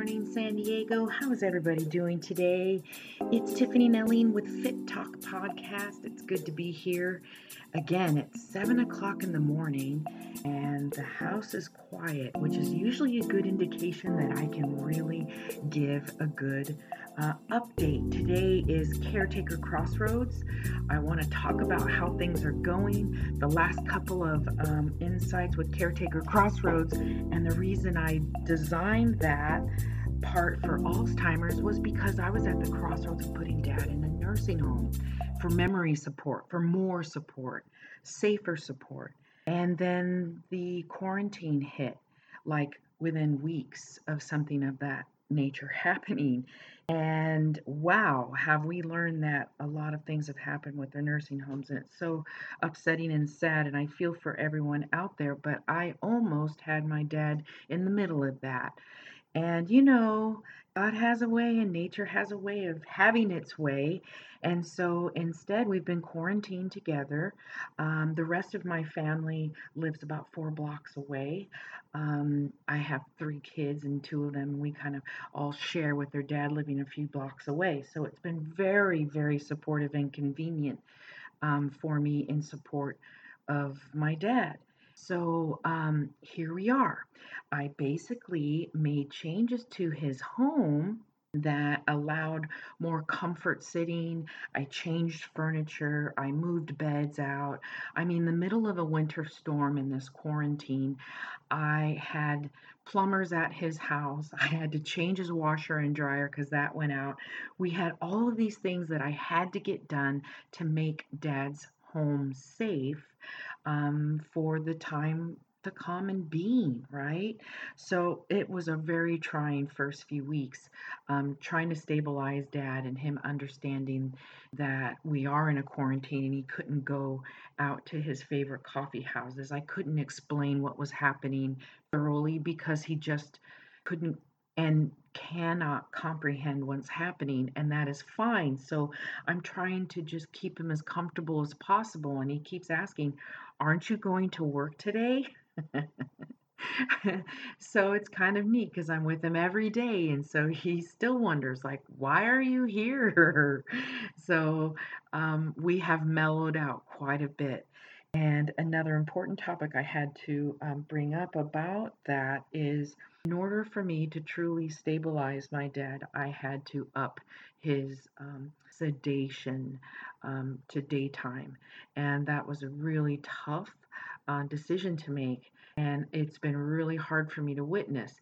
morning, San Diego. How's everybody doing today? It's Tiffany Nelline with Fit Talk Podcast. It's good to be here. Again, it's 7 o'clock in the morning, and the house is quiet, which is usually a good indication that I can really give a good uh, update. Today is Caretaker Crossroads. I want to talk about how things are going, the last couple of um, insights with Caretaker Crossroads, and the reason I designed that part for Alzheimer's was because I was at the crossroads of putting dad in a nursing home for memory support, for more support, safer support. And then the quarantine hit, like within weeks of something of that nature happening. And wow, have we learned that a lot of things have happened with the nursing homes, and it's so upsetting and sad. And I feel for everyone out there, but I almost had my dad in the middle of that. And you know, God has a way and nature has a way of having its way. And so instead, we've been quarantined together. Um, the rest of my family lives about four blocks away. Um, I have three kids, and two of them we kind of all share with their dad living a few blocks away. So it's been very, very supportive and convenient um, for me in support of my dad. So um, here we are. I basically made changes to his home that allowed more comfort sitting. I changed furniture. I moved beds out. I mean, the middle of a winter storm in this quarantine, I had plumbers at his house. I had to change his washer and dryer because that went out. We had all of these things that I had to get done to make dad's home safe um, for the time the common being, right? So it was a very trying first few weeks, um, trying to stabilize dad and him understanding that we are in a quarantine and he couldn't go out to his favorite coffee houses. I couldn't explain what was happening thoroughly because he just couldn't and cannot comprehend what's happening, and that is fine. So I'm trying to just keep him as comfortable as possible. And he keeps asking, Aren't you going to work today? so it's kind of neat because I'm with him every day, and so he still wonders, like, why are you here? so um, we have mellowed out quite a bit. And another important topic I had to um, bring up about that is in order for me to truly stabilize my dad, I had to up his um, sedation um, to daytime. And that was a really tough uh, decision to make and it's been really hard for me to witness.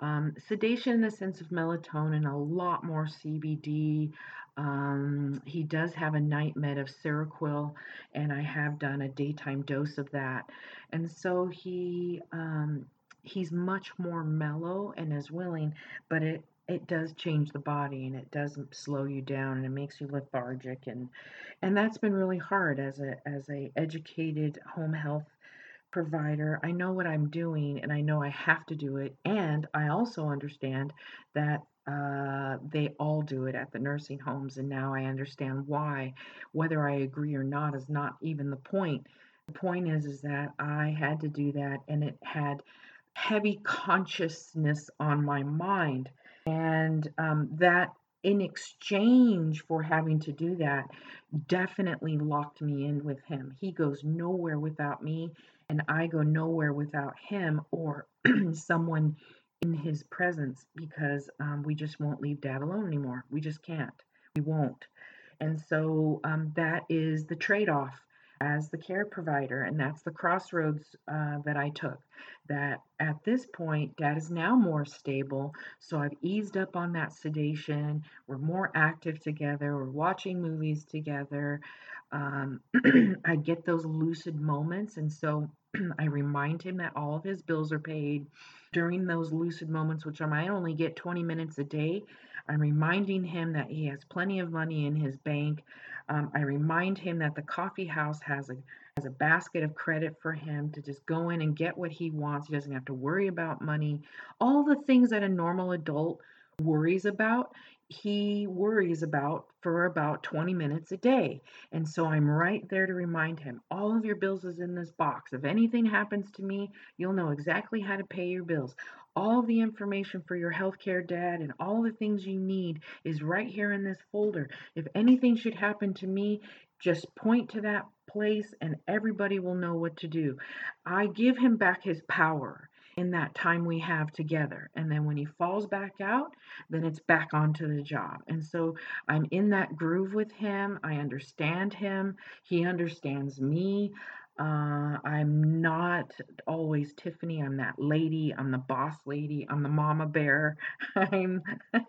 Um, sedation in the sense of melatonin, a lot more CBD. Um, he does have a night med of Seroquel, and I have done a daytime dose of that. And so he um, he's much more mellow and is willing, but it it does change the body and it does slow you down and it makes you lethargic and and that's been really hard as a as a educated home health provider. I know what I'm doing and I know I have to do it. And I also understand that uh, they all do it at the nursing homes. And now I understand why. Whether I agree or not is not even the point. The point is, is that I had to do that and it had heavy consciousness on my mind. And um, that in exchange for having to do that, definitely locked me in with him. He goes nowhere without me and I go nowhere without him or someone in his presence because um, we just won't leave dad alone anymore. We just can't. We won't. And so um, that is the trade off as the care provider. And that's the crossroads uh, that I took. That at this point, dad is now more stable. So I've eased up on that sedation. We're more active together. We're watching movies together. Um, I get those lucid moments. And so I remind him that all of his bills are paid during those lucid moments, which I might only get 20 minutes a day. I'm reminding him that he has plenty of money in his bank. Um, I remind him that the coffee house has a has a basket of credit for him to just go in and get what he wants. He doesn't have to worry about money. All the things that a normal adult worries about he worries about for about 20 minutes a day. And so I'm right there to remind him all of your bills is in this box. If anything happens to me, you'll know exactly how to pay your bills. All the information for your healthcare dad and all the things you need is right here in this folder. If anything should happen to me, just point to that place and everybody will know what to do. I give him back his power in that time we have together. And then when he falls back out, then it's back onto the job. And so I'm in that groove with him. I understand him. He understands me. Uh, I'm not always Tiffany. I'm that lady. I'm the boss lady. I'm the mama bear. I'm.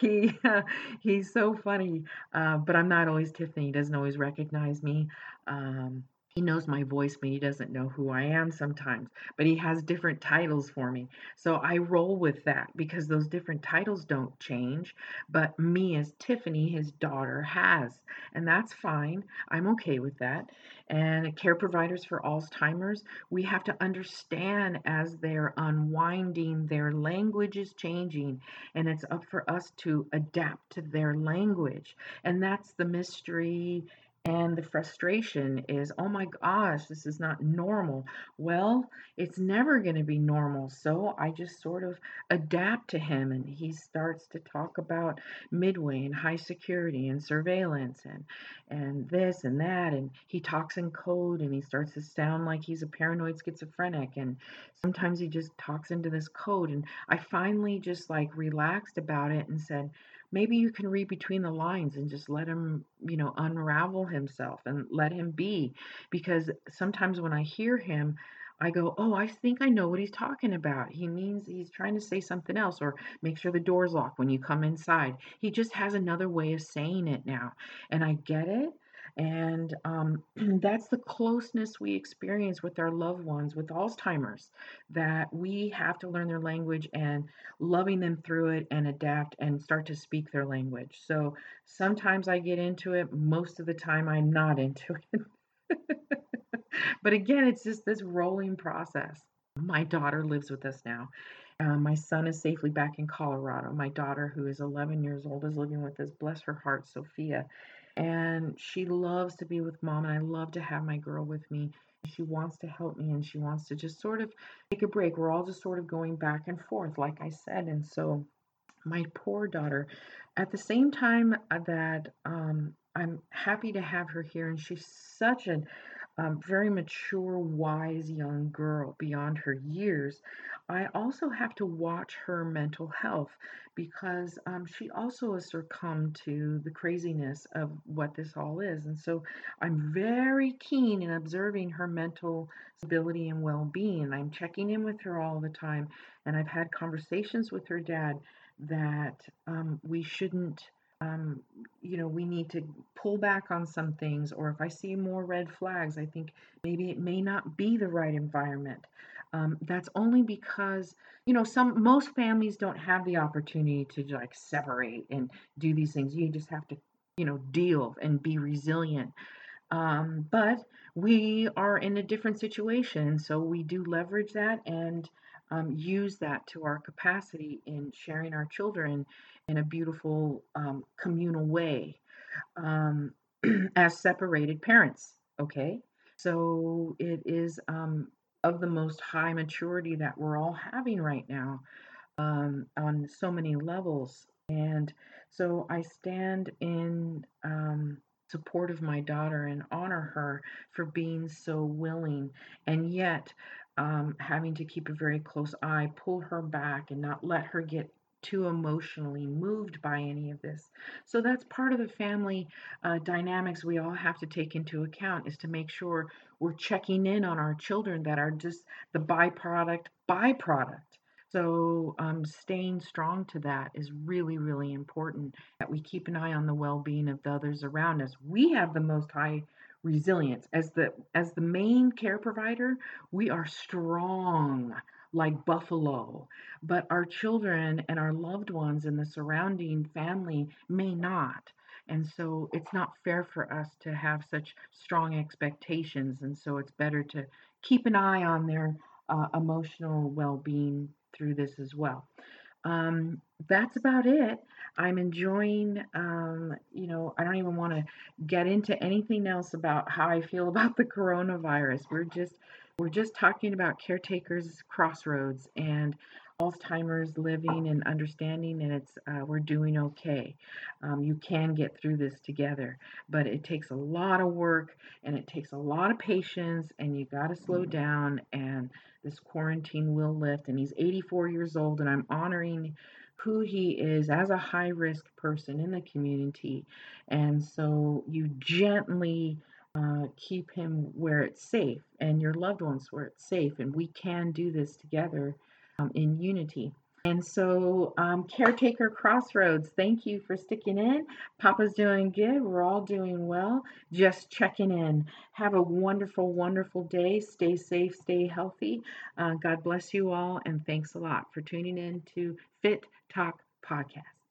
he uh, he's so funny, uh, but I'm not always Tiffany. He doesn't always recognize me. Um, he knows my voice, but he doesn't know who I am sometimes. But he has different titles for me. So I roll with that because those different titles don't change. But me as Tiffany, his daughter, has. And that's fine. I'm okay with that. And care providers for Alzheimer's, we have to understand as they're unwinding, their language is changing. And it's up for us to adapt to their language. And that's the mystery and the frustration is, oh my gosh, this is not normal. Well, it's never going to be normal. So I just sort of adapt to him and he starts to talk about midway and high security and surveillance and and this and that and he talks in code and he starts to sound like he's a paranoid schizophrenic and sometimes he just talks into this code and I finally just like relaxed about it and said, maybe you can read between the lines and just let him, you know, unravel himself and let him be. Because sometimes when I hear him, I go, oh, I think I know what he's talking about. He means he's trying to say something else, or make sure the door's locked when you come inside. He just has another way of saying it now. And I get it. And um, that's the closeness we experience with our loved ones with Alzheimer's, that we have to learn their language and loving them through it and adapt and start to speak their language. So sometimes I get into it, most of the time I'm not into it. but again, it's just this rolling process. My daughter lives with us now. Uh, my son is safely back in Colorado. My daughter, who is 11 years old, is living with us. Bless her heart, Sophia and she loves to be with mom and I love to have my girl with me. She wants to help me and she wants to just sort of take a break. We're all just sort of going back and forth, like I said. And so, my poor daughter, at the same time uh, that um, I'm happy to have her here, and she's such an um, very mature, wise young girl beyond her years, I also have to watch her mental health because um, she also has succumbed to the craziness of what this all is. And so I'm very keen in observing her mental stability and well being. I'm checking in with her all the time, and I've had conversations with her dad that um, we shouldn't um, you know, we need to pull back on some things, or if I see more red flags, I think maybe it may not be the right environment. Um, that's only because, you know, some most families don't have the opportunity to like separate and do these things. You just have to, you know, deal and be resilient. Um, but we are in a different situation, so we do leverage that and um, use that to our capacity in sharing our children in a beautiful um, communal way um, as separated parents. Okay, so it is um, of the most high maturity that we're all having right now um, on so many levels. And so I stand in support of my daughter and honor her for being so willing and yet um, having to keep a very close eye, pull her back and not let her get too emotionally moved by any of this. So that's part of the family uh, dynamics we all have to take into account is to make sure we're checking in on our children that are just the byproduct byproduct. So um, staying strong to that is really, really important that we keep an eye on the well-being of the others around us. We have the most high resilience as the as the main care provider. We are strong like buffalo, but our children and our loved ones and the surrounding family may not. And so it's not fair for us to have such strong expectations. And so it's better to keep an eye on their uh, emotional well being through this as well. Um, that's about it. I'm enjoying, um, you know, I don't even want to get into anything else about how I feel about the coronavirus. We're just we're just talking about caretakers crossroads and Alzheimer's living and understanding, and it's uh, we're doing okay. Um, you can get through this together, but it takes a lot of work and it takes a lot of patience, and you got to slow down. And this quarantine will lift. And he's 84 years old, and I'm honoring who he is as a high risk person in the community. And so you gently uh, keep him where it's safe and your loved ones where it's safe. And we can do this together um, in unity. And so, um, Caretaker Crossroads, thank you for sticking in. Papa's doing good. We're all doing well. Just checking in. Have a wonderful, wonderful day. Stay safe, stay healthy. Uh, God bless you all, and thanks a lot for tuning in to Fit Talk Podcast.